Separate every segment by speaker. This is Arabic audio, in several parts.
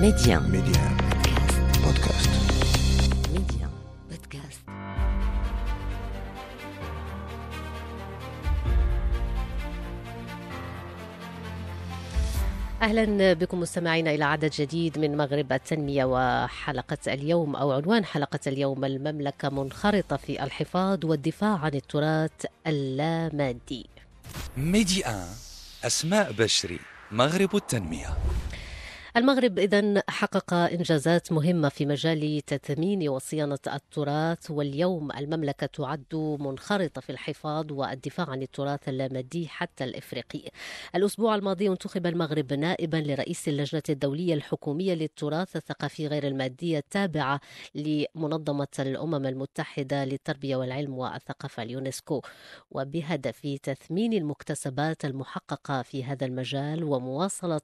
Speaker 1: ميديان
Speaker 2: ميديان بودكاست
Speaker 1: ميديان بودكاست أهلا بكم مستمعينا إلى عدد جديد من مغرب التنمية وحلقة اليوم أو عنوان حلقة اليوم المملكة منخرطة في الحفاظ والدفاع عن التراث اللامادي.
Speaker 3: ميديان أسماء بشري مغرب التنمية.
Speaker 1: المغرب إذا حقق إنجازات مهمة في مجال تثمين وصيانة التراث واليوم المملكة تعد منخرطة في الحفاظ والدفاع عن التراث اللامادي حتى الإفريقي. الأسبوع الماضي انتخب المغرب نائبا لرئيس اللجنة الدولية الحكومية للتراث الثقافي غير المادي التابعة لمنظمة الأمم المتحدة للتربية والعلم والثقافة اليونسكو. وبهدف تثمين المكتسبات المحققة في هذا المجال ومواصلة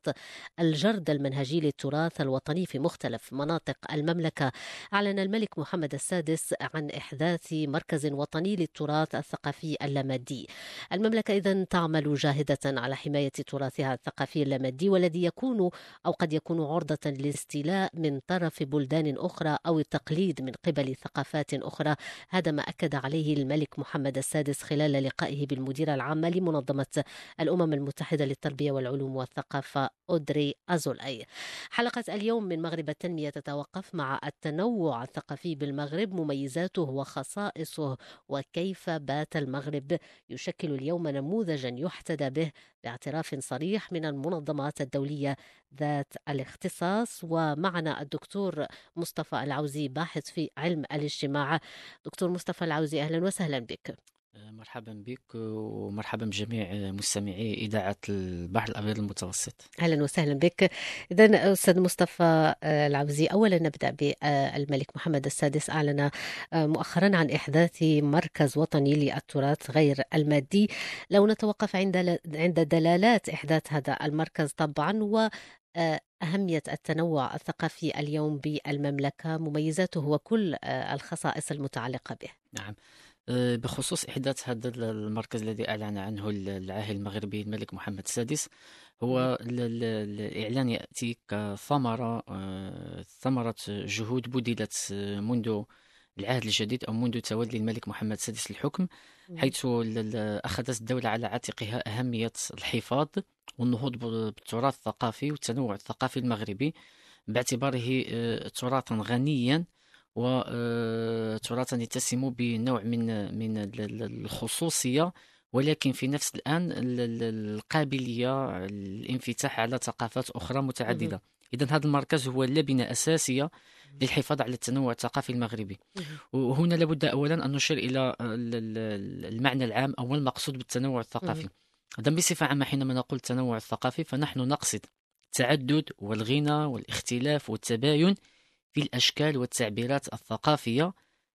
Speaker 1: الجرد المنهجي للتراث الوطني في مختلف مناطق المملكة. أعلن الملك محمد السادس عن إحداث مركز وطني للتراث الثقافي اللامادي. المملكة إذا تعمل جاهدة على حماية تراثها الثقافي اللامادي والذي يكون أو قد يكون عرضة للاستيلاء من طرف بلدان أخرى أو التقليد من قبل ثقافات أخرى. هذا ما أكد عليه الملك محمد السادس خلال لقائه بالمديرة العامة لمنظمة الأمم المتحدة للتربية والعلوم والثقافة أودري أزولاي حلقة اليوم من مغرب التنمية تتوقف مع التنوع الثقافي بالمغرب مميزاته وخصائصه وكيف بات المغرب. يشكل اليوم نموذجا يحتذى به باعتراف صريح من المنظمات الدولية ذات الاختصاص. ومعنا الدكتور مصطفى العوزي باحث في علم الاجتماع. دكتور مصطفى العوزي أهلا وسهلا بك.
Speaker 4: مرحبا بك ومرحبا بجميع مستمعي إذاعة البحر الأبيض المتوسط.
Speaker 1: أهلا وسهلا بك. اذا أستاذ مصطفى آه، العوزي اولا نبدأ بالملك محمد السادس أعلن آه، مؤخرا عن إحداث مركز وطني للتراث غير المادي. لو نتوقف عند عند دلالات إحداث هذا المركز طبعا و آه، أهمية التنوع الثقافي اليوم بالمملكة مميزاته وكل الخصائص المتعلقة به.
Speaker 4: نعم. بخصوص إحداث هذا المركز الذي أعلن عنه العاهل المغربي الملك محمد السادس. هو ال- ال- الإعلان يأتي كثمرة أه، ثمرة جهود بذلت أه، منذ العهد الجديد أو منذ تولي الملك محمد السادس الحكم حيث أخذت الدولة على عاتقها أهمية الحفاظ والنهوض بالتراث الثقافي والتنوع الثقافي المغربي باعتباره تراثا غنيا وتراثا يتسم بنوع من من ال- ال- الخصوصية ولكن في نفس الآن ال- ال- القابلية الانفتاح على ثقافات أخرى متعددة. إذا هذا المركز هو لبنة أساسية للحفاظ على التنوع الثقافي المغربي. وهنا لابد أولا أن نشير إلى ال- ال- المعنى العام أو المقصود بالتنوع الثقافي. إذا بصفة عامة حينما نقول التنوع الثقافي فنحن نقصد التعدد والغنى والاختلاف والتباين في الأشكال والتعبيرات الثقافية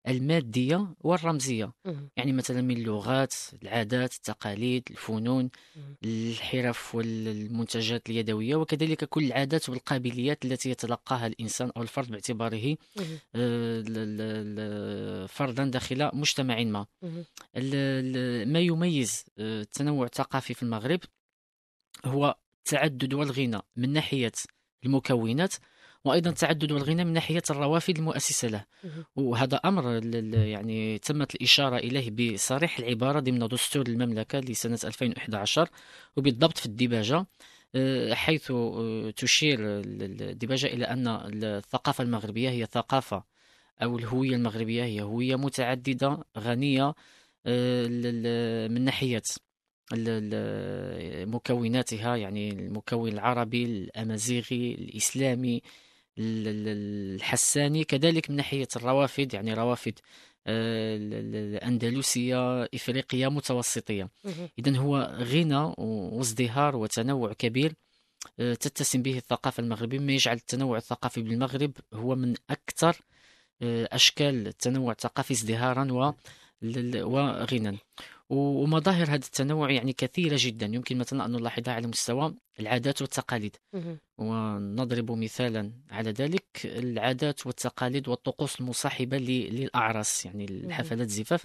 Speaker 4: المادية والرمزية. يعني مثلا من اللغات العادات التقاليد الفنون
Speaker 1: مم.
Speaker 4: الحرف والمنتجات اليدوية وكذلك كل العادات والقابليات التي يتلقاها الإنسان أو الفرد باعتباره. آه، فردا داخل مجتمع ما ما يميز آه، التنوع الثقافي في المغرب هو التعدد والغنى من ناحية المكونات وأيضا التعدد والغنى من ناحية الروافد المؤسسة له. وهذا ل- يعني تمت الإشارة إليه بصريح العبارة ضمن دستور المملكة لسنة 2011 وبالضبط في الديباجة آه، حيث آه، تشير ال- ال- الديباجة إلى أن الثقافة المغربية هي ثقافة أو الهوية المغربية هي هوية متعددة غنية آه، من ال- مكوناتها يعني المكون العربي الأمازيغي الإسلامي ال- ال- الحساني كذلك من ناحية الروافد يعني روافد آه، ال- ال- الأندلسية إفريقية متوسطية.
Speaker 1: مهم.
Speaker 4: إذا هو غنى وازدهار وتنوع كبير آه، تتسم به الثقافة المغربية. مما يجعل التنوع الثقافي بالمغرب هو من أكثر آه، أشكال التنوع الثقافي ازدهارا وغنى ومظاهر هذا التنوع يعني كثيرة جدا. يمكن مثلا أن نلاحظها على مستوى العادات والتقاليد. ونضرب مثالا على ذلك العادات والتقاليد والطقوس المصاحبة للأعراس يعني الحفلات الزفاف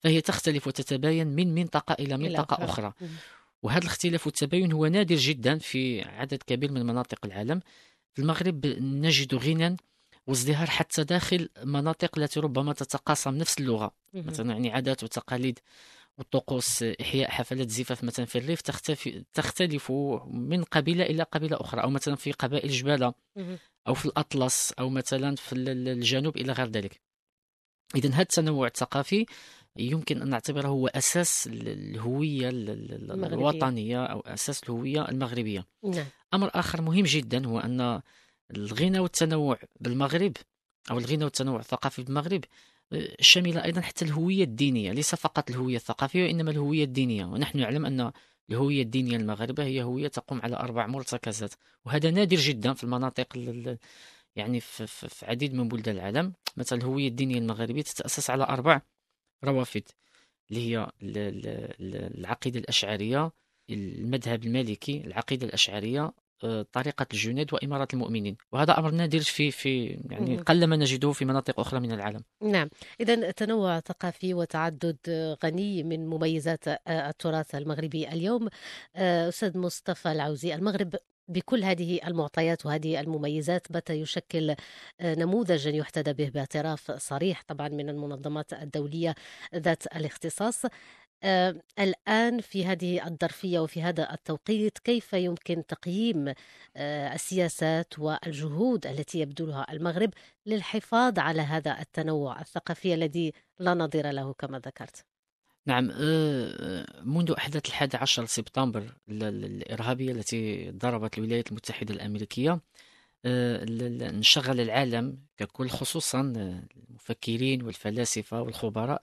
Speaker 4: فهي تختلف وتتباين من منطقة إلى منطقة
Speaker 1: أخرى.
Speaker 4: وهذا الاختلاف والتباين هو نادر جدا في عدد كبير من مناطق العالم. في المغرب نجد غنى وازدهار حتى داخل مناطق التي ربما تتقاسم نفس اللغة
Speaker 1: مهم.
Speaker 4: مثلا يعني عادات وتقاليد وطقوس إحياء حفلات الزفاف مثلا في الريف تختفي تختلف من قبيلة إلى قبيلة أخرى أو مثلا في قبائل جبالة
Speaker 1: مهم.
Speaker 4: أو في الأطلس أو مثلا في ال- ال- الجنوب إلى غير ذلك إذا هذا التنوع الثقافي يمكن أن نعتبره هو أساس ال- الهوية ال- ال-
Speaker 1: المغربية.
Speaker 4: الوطنية أو أساس الهوية المغربية
Speaker 1: نعم
Speaker 4: أمر آخر مهم جدا هو أن الغنى والتنوع بالمغرب أو الغنى والتنوع الثقافي بالمغرب آه، شامل أيضا حتى الهوية الدينية ليس فقط الهوية الثقافية وإنما الهوية الدينية. ونحن نعلم أن الهوية الدينية المغربة هي هوية تقوم على أربع مرتكزات وهذا نادر جدا في المناطق ال- ال- يعني في, في, عديد من بلدان العالم. مثلا الهوية الدينية المغربية تتأسس على أربع روافد اللي هي ال- ال- ال- العقيدة الأشعرية المذهب المالكي العقيدة الأشعرية طريقة الجنيد وإمارة المؤمنين. وهذا أمر نادر في في يعني. قلما نجده في مناطق أخرى من العالم.
Speaker 1: نعم. إذا تنوع ثقافي وتعدد غني من مميزات التراث المغربي اليوم. آه، أستاذ مصطفى العوزي المغرب بكل هذه المعطيات وهذه المميزات بات يشكل آه، نموذجا يحتذى به باعتراف صريح طبعا من المنظمات الدولية ذات الاختصاص؟ الآن في هذه الظرفية وفي هذا التوقيت كيف يمكن تقييم آه، السياسات والجهود التي يبذلها المغرب للحفاظ على هذا التنوع الثقافي الذي لا نظير له كما ذكرت؟
Speaker 4: نعم آه، منذ أحداث الحادي عشر سبتمبر ال- ال- الإرهابية التي ضربت الولايات المتحدة الأمريكية آه، ال- ال- انشغل العالم ككل خصوصا آه، المفكرين والفلاسفة والخبراء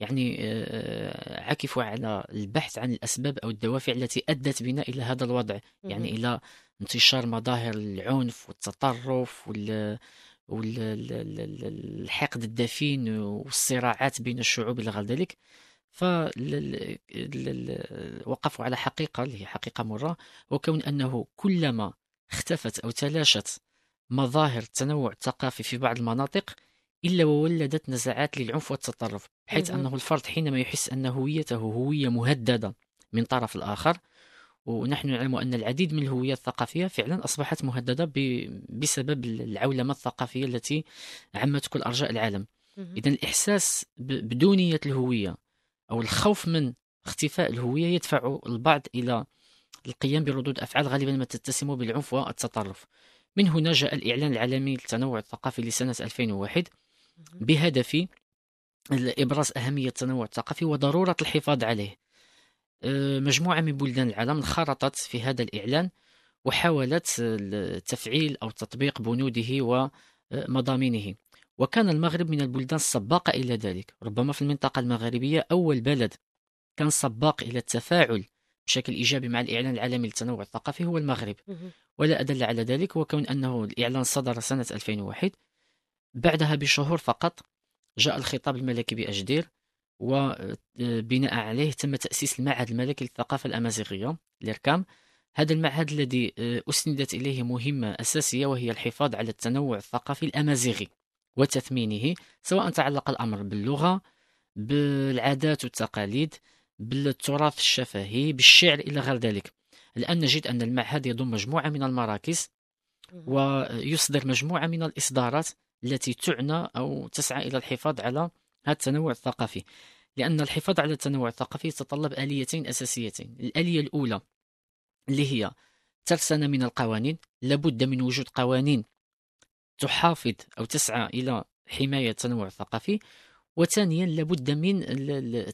Speaker 4: يعني آه، عكفوا على البحث عن الأسباب أو الدوافع التي أدت بنا إلى هذا الوضع. يعني إلى انتشار مظاهر العنف والتطرف وال والحقد الدفين والصراعات بين الشعوب إلى غير ذلك. فوقفوا على حقيقة اللي هي حقيقة مرة وكون أنه كلما اختفت أو تلاشت مظاهر التنوع الثقافي في بعض المناطق إلا وولدت نزعات للعنف والتطرف بحيث
Speaker 1: مهم.
Speaker 4: أنه الفرد حينما يحس أن هويته هوية مهددة من طرف الآخر ونحن نعلم أن العديد من الهويات الثقافية فعلا أصبحت مهددة ب- بسبب العولمة الثقافية التي عمت كل أرجاء العالم. إذا الإحساس ب- بدونية الهوية أو الخوف من اختفاء الهوية يدفع البعض إلى القيام بردود أفعال غالبا ما تتسم بالعنف والتطرف من هنا جاء الإعلان العالمي للتنوع الثقافي لسنة 2001 بهدف إبراز أهمية التنوع الثقافي وضرورة الحفاظ عليه. أه، مجموعة من بلدان العالم انخرطت في هذا الإعلان وحاولت تفعيل أو تطبيق بنوده ومضامينه. وكان المغرب من البلدان السباقة إلى ذلك. ربما في المنطقة المغربية أول بلد كان سباق إلى التفاعل بشكل إيجابي مع الإعلان العالمي للتنوع الثقافي هو المغرب. ولا أدل على ذلك وكون أنه الإعلان صدر سنة 2001 بعدها بشهور فقط جاء الخطاب الملكي بأجدير وبناء عليه تم تأسيس المعهد الملكي للثقافة الأمازيغية الإركام هذا المعهد الذي آه، أسندت إليه مهمة أساسية وهي الحفاظ على التنوع الثقافي الأمازيغي وتثمينه سواء تعلق الأمر باللغة بالعادات والتقاليد بالتراث الشفهي بالشعر إلى غير ذلك الآن نجد أن المعهد يضم مجموعة من المراكز. ويصدر مجموعة من الإصدارات التي تعنى أو تسعى إلى الحفاظ على هذا التنوع الثقافي. لأن الحفاظ على التنوع الثقافي يتطلب آليتين أساسيتين. الآلية الأولى اللي هي ترسانة من القوانين. لابد من وجود قوانين تحافظ أو تسعى إلى حماية التنوع الثقافي. وثانيا لابد من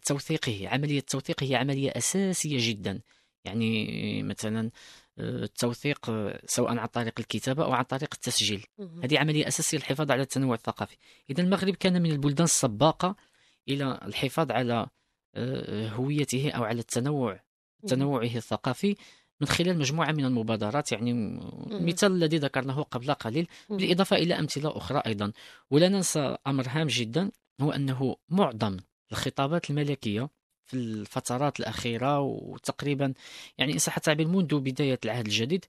Speaker 4: توثيقه. عملية التوثيق هي عملية أساسية جدا. يعني مثلا التوثيق سواء عن طريق الكتابة أو عن طريق التسجيل. هذه عملية أساسية للحفاظ على التنوع الثقافي. إذا المغرب كان من البلدان السباقة إلى الحفاظ على آه، هويته أو على التنوع تنوعه الثقافي من خلال مجموعة من المبادرات. يعني المثال الذي ذكرناه قبل قليل
Speaker 1: مهم.
Speaker 4: بالإضافة إلى أمثلة أخرى أيضا. ولا ننسى أمر هام جدا هو أنه معظم الخطابات الملكية في الفترات الأخيرة وتقريبا يعني إن صح التعبير منذ بداية العهد الجديد.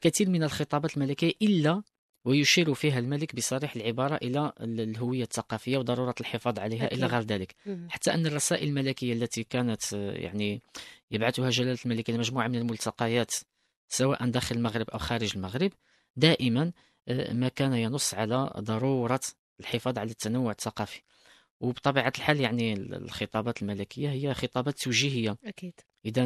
Speaker 4: كثير من الخطابات الملكية إلا ويشير فيها الملك بصريح العبارة إلى ال- الهوية الثقافية وضرورة الحفاظ عليها إلى
Speaker 1: أكيد.
Speaker 4: غير ذلك. حتى أن الرسائل الملكية التي كانت يعني يبعثها جلالة الملك إلى مجموعة من الملتقيات سواء داخل المغرب أو خارج المغرب دائما آه، ما كان ينص على ضرورة الحفاظ على التنوع الثقافي وبطبيعة الحال يعني الخطابات الملكية هي خطابات توجيهية.
Speaker 1: أكيد.
Speaker 4: إذا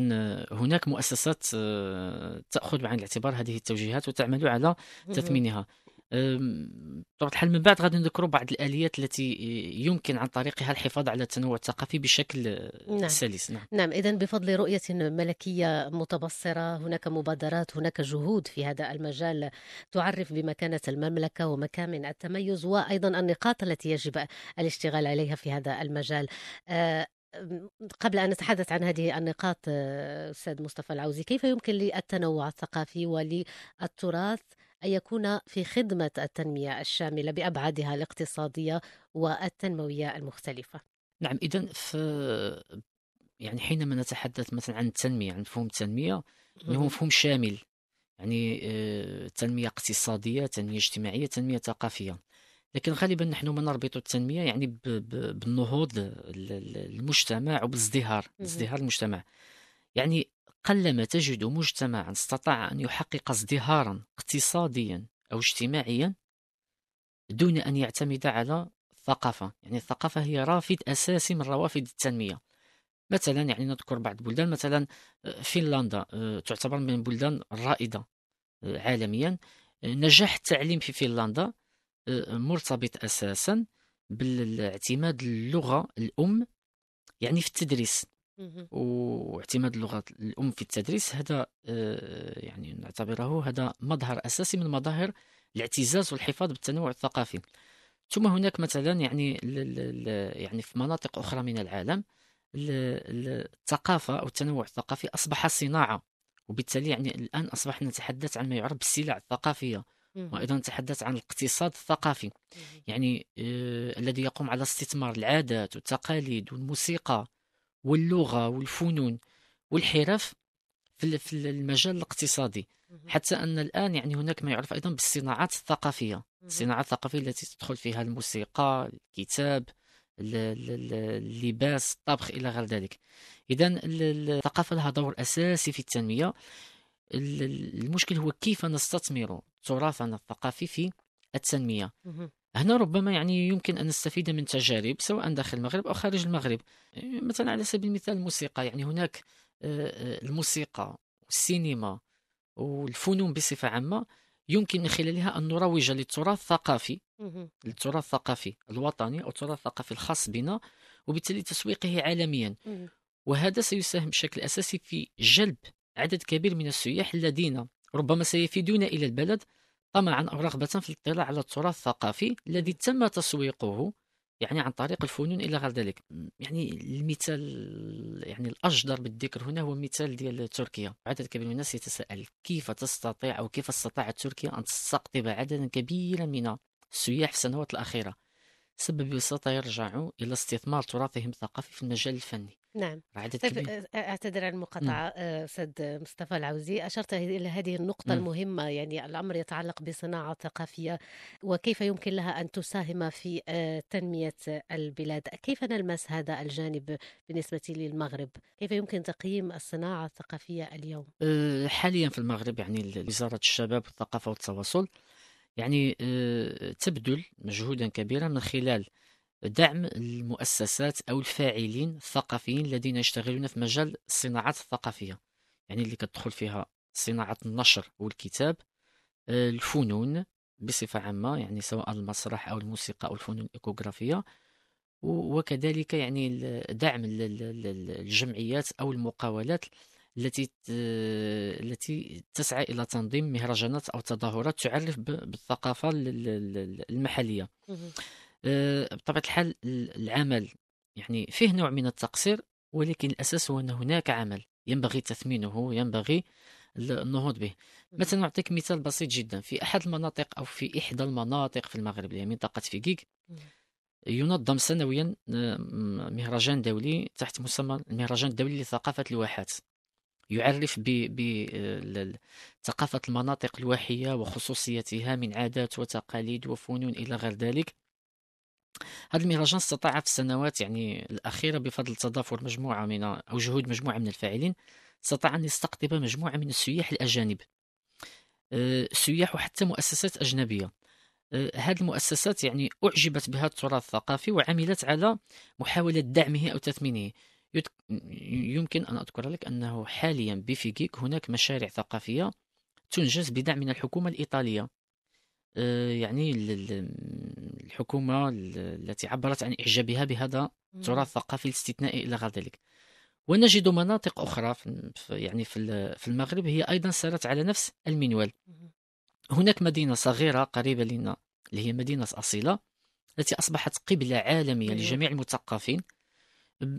Speaker 4: هناك مؤسسات آه، تأخذ بعين الاعتبار هذه التوجيهات وتعمل على تثمينها. بطبيعة الحال من بعد غادي نذكروا بعض الآليات التي يمكن عن طريقها الحفاظ على التنوع الثقافي بشكل
Speaker 1: نعم.
Speaker 4: سلس. نعم.
Speaker 1: نعم إذا بفضل رؤية ملكية متبصرة هناك مبادرات هناك جهود في هذا المجال تعرف بمكانة المملكة ومكامن التميز وأيضا النقاط التي يجب الاشتغال عليها في هذا المجال. آه، قبل أن نتحدث عن هذه النقاط أستاذ مصطفى العوزي كيف يمكن للتنوع الثقافي وللتراث أن يكون في خدمة التنمية الشاملة بأبعادها الاقتصادية والتنموية المختلفة.
Speaker 4: نعم إذا في يعني حينما نتحدث مثلا عن التنمية عن مفهوم التنمية هو مفهوم شامل يعني آه، تنمية اقتصادية تنمية اجتماعية تنمية ثقافية. لكن غالبا نحن ما نربط التنمية يعني بالنهوض المجتمع وبازدهار ازدهار المجتمع. يعني قلما تجد مجتمعا استطاع أن يحقق ازدهارا اقتصاديا أو اجتماعيا دون أن يعتمد على الثقافة يعني الثقافة هي رافد أساسي من روافد التنمية. مثلا يعني نذكر بعض البلدان مثلا آه، فنلندا آه، تعتبر من البلدان الرائدة آه، عالميا. نجاح التعليم في فنلندا مرتبط أساسا بالاعتماد اللغة الأم يعني في التدريس. واعتماد اللغة الأم في التدريس هذا آه، يعني نعتبره هذا مظهر أساسي من مظاهر الاعتزاز والحفاظ بالتنوع الثقافي. ثم هناك مثلا يعني يعني في مناطق أخرى من العالم الثقافة أو التنوع الثقافي أصبح صناعة. وبالتالي يعني الآن أصبحنا نتحدث عن ما يعرف بالسلع الثقافية وأيضا نتحدث عن الاقتصاد الثقافي. يعني آه الذي يقوم على استثمار العادات والتقاليد والموسيقى. واللغة والفنون والحرف في المجال الاقتصادي. حتى أن الآن يعني هناك ما يعرف أيضا بالصناعات الثقافية. الصناعات الثقافية التي تدخل فيها الموسيقى الكتاب اللباس الطبخ إلى غير ذلك. إذا الثقافة لها دور أساسي في التنمية. المشكل هو كيف نستثمر تراثنا الثقافي في التنمية. هنا ربما يعني يمكن أن نستفيد من تجارب سواء داخل المغرب أو خارج المغرب. مثلا على سبيل المثال الموسيقى يعني هناك آه، آه، الموسيقى والسينما والفنون بصفة عامة يمكن من خلالها أن نروج للتراث الثقافي للتراث الثقافي الوطني أو التراث الثقافي الخاص بنا وبالتالي تسويقه عالميا. وهذا سيساهم بشكل أساسي في جلب عدد كبير من السياح الذين ربما سيفيدون إلى البلد طمعا أو رغبة في الاطلاع على التراث الثقافي الذي تم تسويقه يعني عن طريق الفنون إلى غير ذلك. يعني المثال يعني الأجدر بالذكر هنا هو مثال ديال تركيا. عدد كبير من الناس يتساءل كيف تستطيع أو كيف استطاعت تركيا أن تستقطب عددا كبيرا من السياح في السنوات الأخيرة. سبب ببساطة يرجع إلى استثمار تراثهم الثقافي في المجال الفني.
Speaker 1: نعم. طيب أعتذر عن المقاطعة أستاذ مصطفى العوزي. أشرت إلى هذه النقطة م. المهمة يعني الأمر يتعلق بصناعة ثقافية وكيف يمكن لها أن تساهم في تنمية البلاد؟ كيف نلمس هذا الجانب بالنسبة للمغرب؟ كيف يمكن تقييم الصناعة الثقافية اليوم؟
Speaker 4: حاليا في المغرب يعني وزارة الشباب والثقافة والتواصل يعني تبذل مجهودا كبيرا من خلال دعم المؤسسات أو الفاعلين الثقافيين الذين يشتغلون في مجال الصناعات الثقافية يعني اللي كتدخل فيها صناعة النشر والكتاب آه، الفنون بصفة عامة يعني سواء المسرح أو الموسيقى أو الفنون الإيكوغرافية وكذلك يعني دعم الجمعيات أو المقاولات التي التي تسعى إلى تنظيم مهرجانات أو تظاهرات تعرف بالثقافة المحلية. آه، بطبيعة الحال العمل يعني فيه نوع من التقصير ولكن الأساس هو أن هناك عمل ينبغي تثمينه ينبغي النهوض به. مثلا نعطيك مثال بسيط جدا. في أحد المناطق أو في إحدى المناطق في المغرب هي منطقة فيكيك ينظم سنويا آه، مهرجان دولي تحت مسمى المهرجان الدولي لثقافة الواحات. يعرف بثقافة المناطق الواحية وخصوصيتها من عادات وتقاليد وفنون إلى غير ذلك. هذا المهرجان استطاع في السنوات يعني الأخيرة بفضل تضافر مجموعة من أو جهود مجموعة من الفاعلين استطاع أن يستقطب مجموعة من السياح الأجانب. آه، سياح وحتى مؤسسات أجنبية. آه، هذه المؤسسات يعني أعجبت بهذا التراث الثقافي وعملت على محاولة دعمه أو تثمينه. يمكن أن أذكر لك أنه حاليا بفيجيك هناك مشاريع ثقافية تنجز بدعم من الحكومة الإيطالية. آه، يعني ال- ال- الحكومة ال- التي عبرت عن إعجابها بهذا التراث الثقافي الاستثنائي إلى غير ذلك ونجد مناطق أخرى في يعني في ال- في المغرب هي أيضا سارت على نفس المنوال. هناك مدينة صغيرة قريبة لنا اللي هي مدينة أصيلة التي أصبحت قبلة عالمية
Speaker 1: مم.
Speaker 4: لجميع المثقفين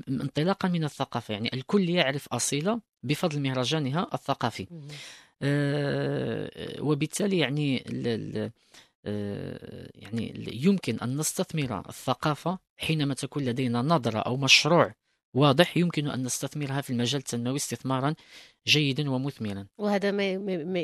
Speaker 4: انطلاقا من الثقافة يعني الكل يعرف أصيلة بفضل مهرجانها الثقافي. آه، وبالتالي يعني آه، يعني يمكن أن نستثمر الثقافة حينما تكون لدينا نظرة أو مشروع واضح. يمكن أن نستثمرها في المجال التنموي استثمارا جيدا ومثمرا
Speaker 1: وهذا ما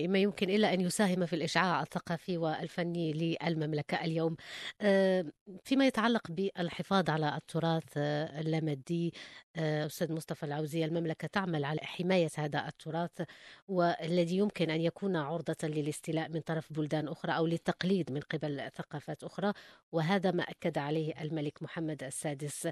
Speaker 1: ما يمكن إلا أن يساهم في الإشعاع الثقافي والفني للمملكة اليوم. آه، فيما يتعلق بالحفاظ على التراث آه، اللامادي آه، أستاذ مصطفى العوزي المملكة تعمل على حماية هذا التراث والذي يمكن أن يكون عرضة للاستيلاء من طرف بلدان أخرى أو للتقليد من قبل ثقافات أخرى وهذا ما أكد عليه الملك محمد السادس.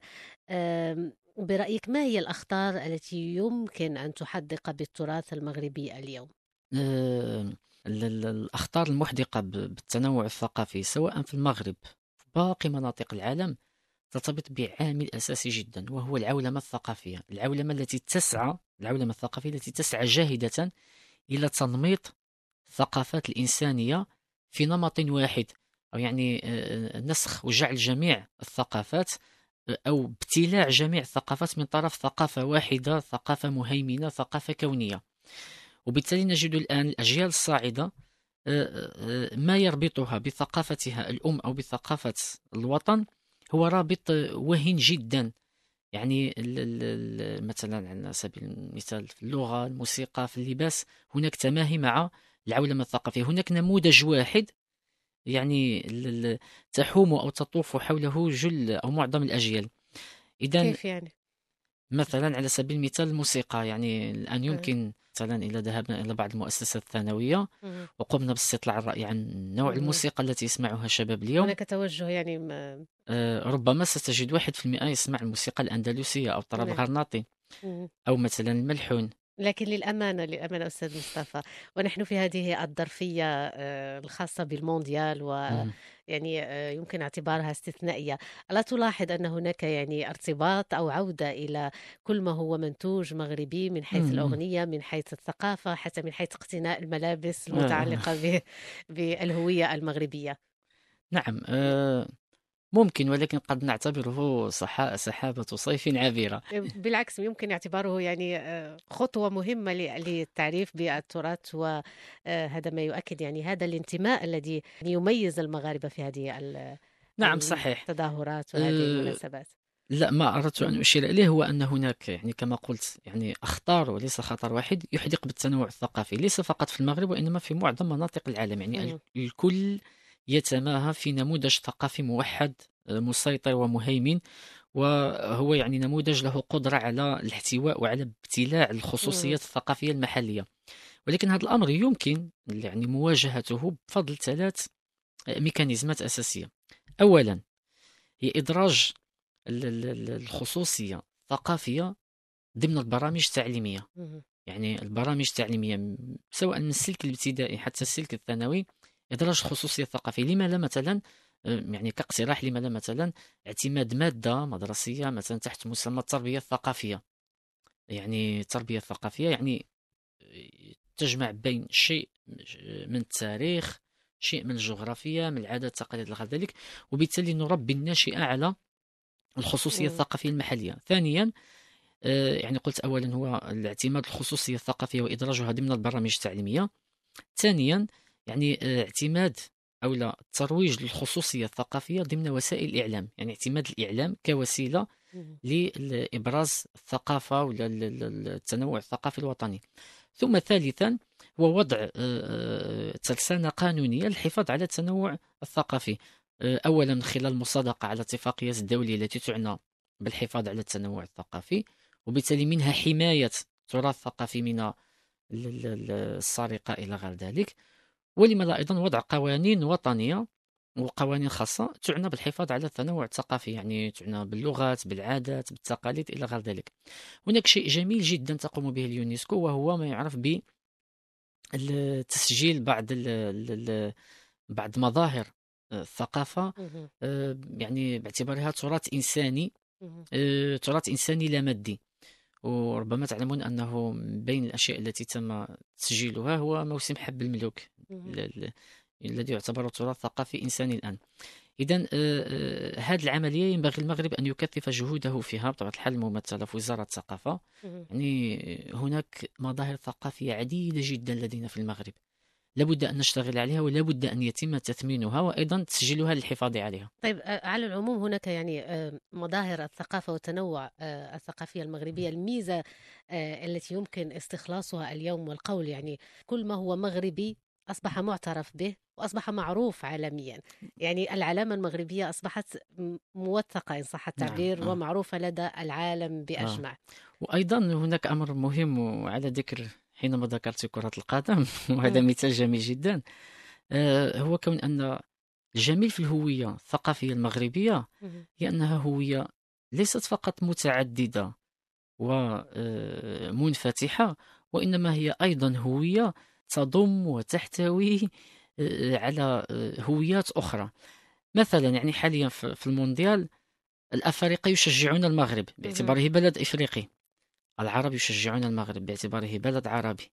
Speaker 1: برأيك ما هي الأخطار التي يمكن أن تحدق بالتراث؟ المغربي اليوم؟
Speaker 4: آه، ال- ال- الأخطار المحدقة بالتنوع الثقافي سواء في المغرب باقي مناطق العالم ترتبط بعامل أساسي جدا وهو العولمة الثقافية العولمة التي تسعى العولمة الثقافية التي تسعى جاهدة إلى تنميط الثقافات الإنسانية في نمط واحد أو يعني آه، نسخ وجعل جميع الثقافات أو ابتلاع جميع الثقافات من طرف ثقافة واحدة ثقافة مهيمنة ثقافة كونية. وبالتالي نجد الآن الأجيال الصاعدة آه، آه، ما يربطها بثقافتها الأم أو بثقافة الوطن هو رابط آه، وهن جدا. يعني مثلا على سبيل المثال في اللغة الموسيقى في اللباس هناك تماهي مع العولمة الثقافية. هناك نموذج واحد يعني تحوم أو تطوف حوله جل أو معظم الأجيال إذا
Speaker 1: كيف يعني؟
Speaker 4: مثلا على سبيل المثال الموسيقى يعني الآن. يمكن مثلا إذا ذهبنا إلى بعض المؤسسات الثانوية. وقمنا باستطلاع الرأي عن نوع. الموسيقى التي يسمعها الشباب اليوم
Speaker 1: هناك توجه يعني ما...
Speaker 4: آه، ربما ستجد واحد في المئة يسمع الموسيقى الأندلسية أو الطرب
Speaker 1: نعم.
Speaker 4: الغرناطي
Speaker 1: مم.
Speaker 4: أو مثلا الملحون
Speaker 1: لكن للأمانة للأمانة أستاذ مصطفى ونحن في هذه الظرفية آه، الخاصة بالمونديال
Speaker 4: مم.
Speaker 1: ويعني آه، يمكن اعتبارها استثنائية ألا تلاحظ أن هناك يعني ارتباط أو عودة إلى كل ما هو منتوج مغربي من حيث. الأغنية من حيث الثقافة حتى من حيث اقتناء الملابس
Speaker 4: آه.
Speaker 1: المتعلقة بالهوية المغربية
Speaker 4: نعم ممكن ولكن قد نعتبره صحا- سحابة صيف عابرة.
Speaker 1: بالعكس يمكن اعتباره يعني آه، خطوة مهمة للتعريف بالتراث وهذا ما يؤكد يعني هذا الانتماء الذي يميز المغاربة في هذه ال-
Speaker 4: نعم صحيح.
Speaker 1: التظاهرات وهذه
Speaker 4: آه،
Speaker 1: المناسبات.
Speaker 4: لا ما أردت أن
Speaker 1: مم.
Speaker 4: أشير إليه هو أن هناك يعني كما قلت يعني أخطار وليس خطر واحد يحدق بالتنوع الثقافي ليس فقط في المغرب وإنما في معظم مناطق العالم. يعني الكل يتماهى في نموذج ثقافي موحد آه، مسيطر ومهيمن وهو يعني نموذج له قدرة على الاحتواء وعلى ابتلاع الخصوصيات الثقافية المحلية. ولكن هذا الأمر يمكن يعني مواجهته بفضل ثلاث ميكانيزمات أساسية. أولا هي إدراج ال- ال- ال- الخصوصية الثقافية ضمن البرامج التعليمية. يعني البرامج التعليمية سواء من السلك الابتدائي حتى السلك الثانوي إدراج الخصوصية الثقافية لما لا مثلا يعني كاقتراح لما لا مثلا اعتماد مادة مدرسية مثلا تحت مسمى التربية الثقافية. يعني التربية الثقافية يعني آه، تجمع بين شيء من التاريخ شيء من الجغرافيا من العادات والتقاليد إلى غير ذلك. وبالتالي نربي الناشئة على الخصوصية
Speaker 1: مم.
Speaker 4: الثقافية المحلية. ثانيا آه، يعني قلت أولا هو الاعتماد الخصوصية الثقافية وإدراجها ضمن البرامج التعليمية. ثانيا يعني آه، اعتماد أو لا الترويج للخصوصية الثقافية ضمن وسائل الإعلام. يعني اعتماد الإعلام كوسيلة
Speaker 1: مم.
Speaker 4: لإبراز الثقافة ولا ال- ال- التنوع الثقافي الوطني. ثم ثالثا هو وضع آه، آه، ترسانة قانونية للحفاظ على التنوع الثقافي. أولا من خلال المصادقة على الاتفاقيات الدولية التي تعنى بالحفاظ على التنوع الثقافي وبالتالي منها حماية التراث الثقافي من ال- ال- ال- السرقة إلى غير ذلك. ولما لا أيضا وضع قوانين وطنية وقوانين خاصة تعنى بالحفاظ على التنوع الثقافي يعني تعنى باللغات بالعادات بالتقاليد إلى غير ذلك هناك شيء جميل جدا تقوم به اليونسكو وهو ما يعرف ب تسجيل بعض ال بعض مظاهر الثقافة
Speaker 1: مهم.
Speaker 4: آه، يعني باعتبارها تراث إنساني
Speaker 1: مهم.
Speaker 4: آه، تراث إنساني لا مادي وربما تعلمون أنه من بين الأشياء التي تم تسجيلها هو موسم حب الملوك الذي يعتبر تراث ثقافي إنساني الآن. إذا هذه العملية ينبغي المغرب أن يكثف جهوده فيها بطبيعة الحال الممثلة في وزارة الثقافة.
Speaker 1: مهم.
Speaker 4: يعني هناك مظاهر ثقافية عديدة جدا لدينا في المغرب. لابد أن نشتغل عليها ولابد أن يتم تثمينها وأيضا تسجيلها للحفاظ عليها.
Speaker 1: طيب آه، على العموم هناك يعني آه، مظاهر الثقافة والتنوع آه، الثقافية المغربية الميزة آه، التي يمكن استخلاصها اليوم والقول يعني كل ما هو مغربي أصبح معترف به وأصبح معروف عالميا. يعني العلامة المغربية أصبحت م- موثقة إن صح التعبير
Speaker 4: نعم، آه.
Speaker 1: ومعروفة لدى العالم بأجمع.
Speaker 4: وأيضا هناك أمر مهم وعلى ذكر حينما ذكرت كرة القدم. وهذا
Speaker 1: مم.
Speaker 4: مثال جميل جدا. آه، هو كون أن الجميل في الهوية الثقافية المغربية. هي أنها هوية ليست فقط متعددة ومنفتحة وإنما هي أيضا هوية تضم وتحتوي آه، على آه، هويات أخرى. مثلا يعني حاليا في في المونديال الأفارقة يشجعون المغرب باعتباره بلد إفريقي. العرب يشجعون المغرب باعتباره بلد عربي.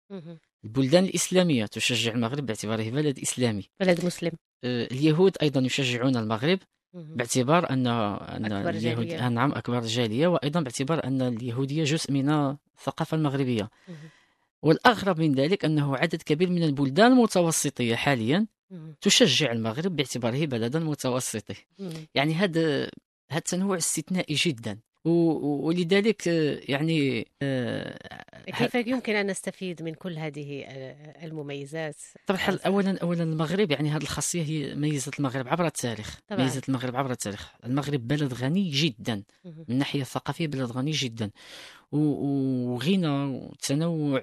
Speaker 4: البلدان الإسلامية تشجع المغرب باعتباره بلد إسلامي
Speaker 1: بلد مسلم
Speaker 4: آه، اليهود أيضا يشجعون المغرب. باعتبار أن أن
Speaker 1: أكبر
Speaker 4: اليهود
Speaker 1: جالية.
Speaker 4: آه، نعم أكبر جالية وأيضا باعتبار أن اليهودية جزء من الثقافة المغربية. والأغرب من ذلك أنه عدد كبير من البلدان المتوسطية حاليا. تشجع المغرب باعتباره بلدا متوسطي. يعني هذا هذا التنوع استثنائي جدا ولذلك آه، يعني آه،
Speaker 1: كيف يمكن أن نستفيد من كل هذه آه، المميزات؟
Speaker 4: طبعا اولا اولا المغرب يعني هذه الخاصية هي ميزة المغرب عبر التاريخ.
Speaker 1: طبعاً.
Speaker 4: ميزة المغرب عبر التاريخ. المغرب بلد غني جدا. من الناحيه الثقافيه بلد غني جدا. وغنى وتنوع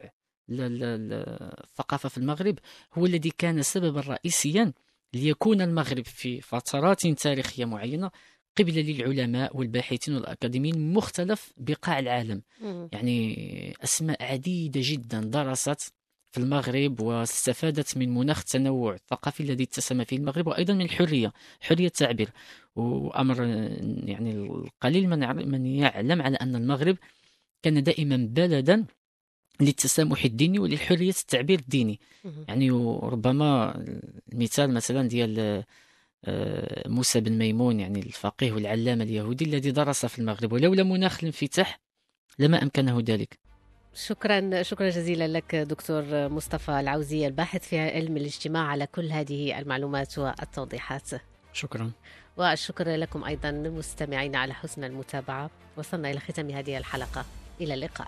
Speaker 4: الثقافة في المغرب هو الذي كان سببا رئيسيا ليكون المغرب في فترات تاريخية معينة قبلة للعلماء والباحثين والأكاديميين من مختلف بقاع العالم
Speaker 1: مهم.
Speaker 4: يعني أسماء عديدة جدا درست في المغرب واستفادت من مناخ التنوع الثقافي الذي اتسم فيه المغرب وأيضا من الحرية حرية التعبير وأمر يعني القليل من من يعلم على أن المغرب كان دائما بلدا للتسامح الديني وللحرية التعبير الديني. يعني وربما المثال مثلا ديال موسى بن ميمون يعني الفقيه والعلامة اليهودي الذي درس في المغرب ولولا مناخ الانفتاح لما أمكنه ذلك.
Speaker 1: شكرا شكرا جزيلا لك دكتور مصطفى العوزي الباحث في علم الاجتماع على كل هذه المعلومات والتوضيحات.
Speaker 4: شكرا.
Speaker 1: والشكر لكم أيضا مستمعين على حسن المتابعة وصلنا إلى ختام هذه الحلقة. إلى اللقاء.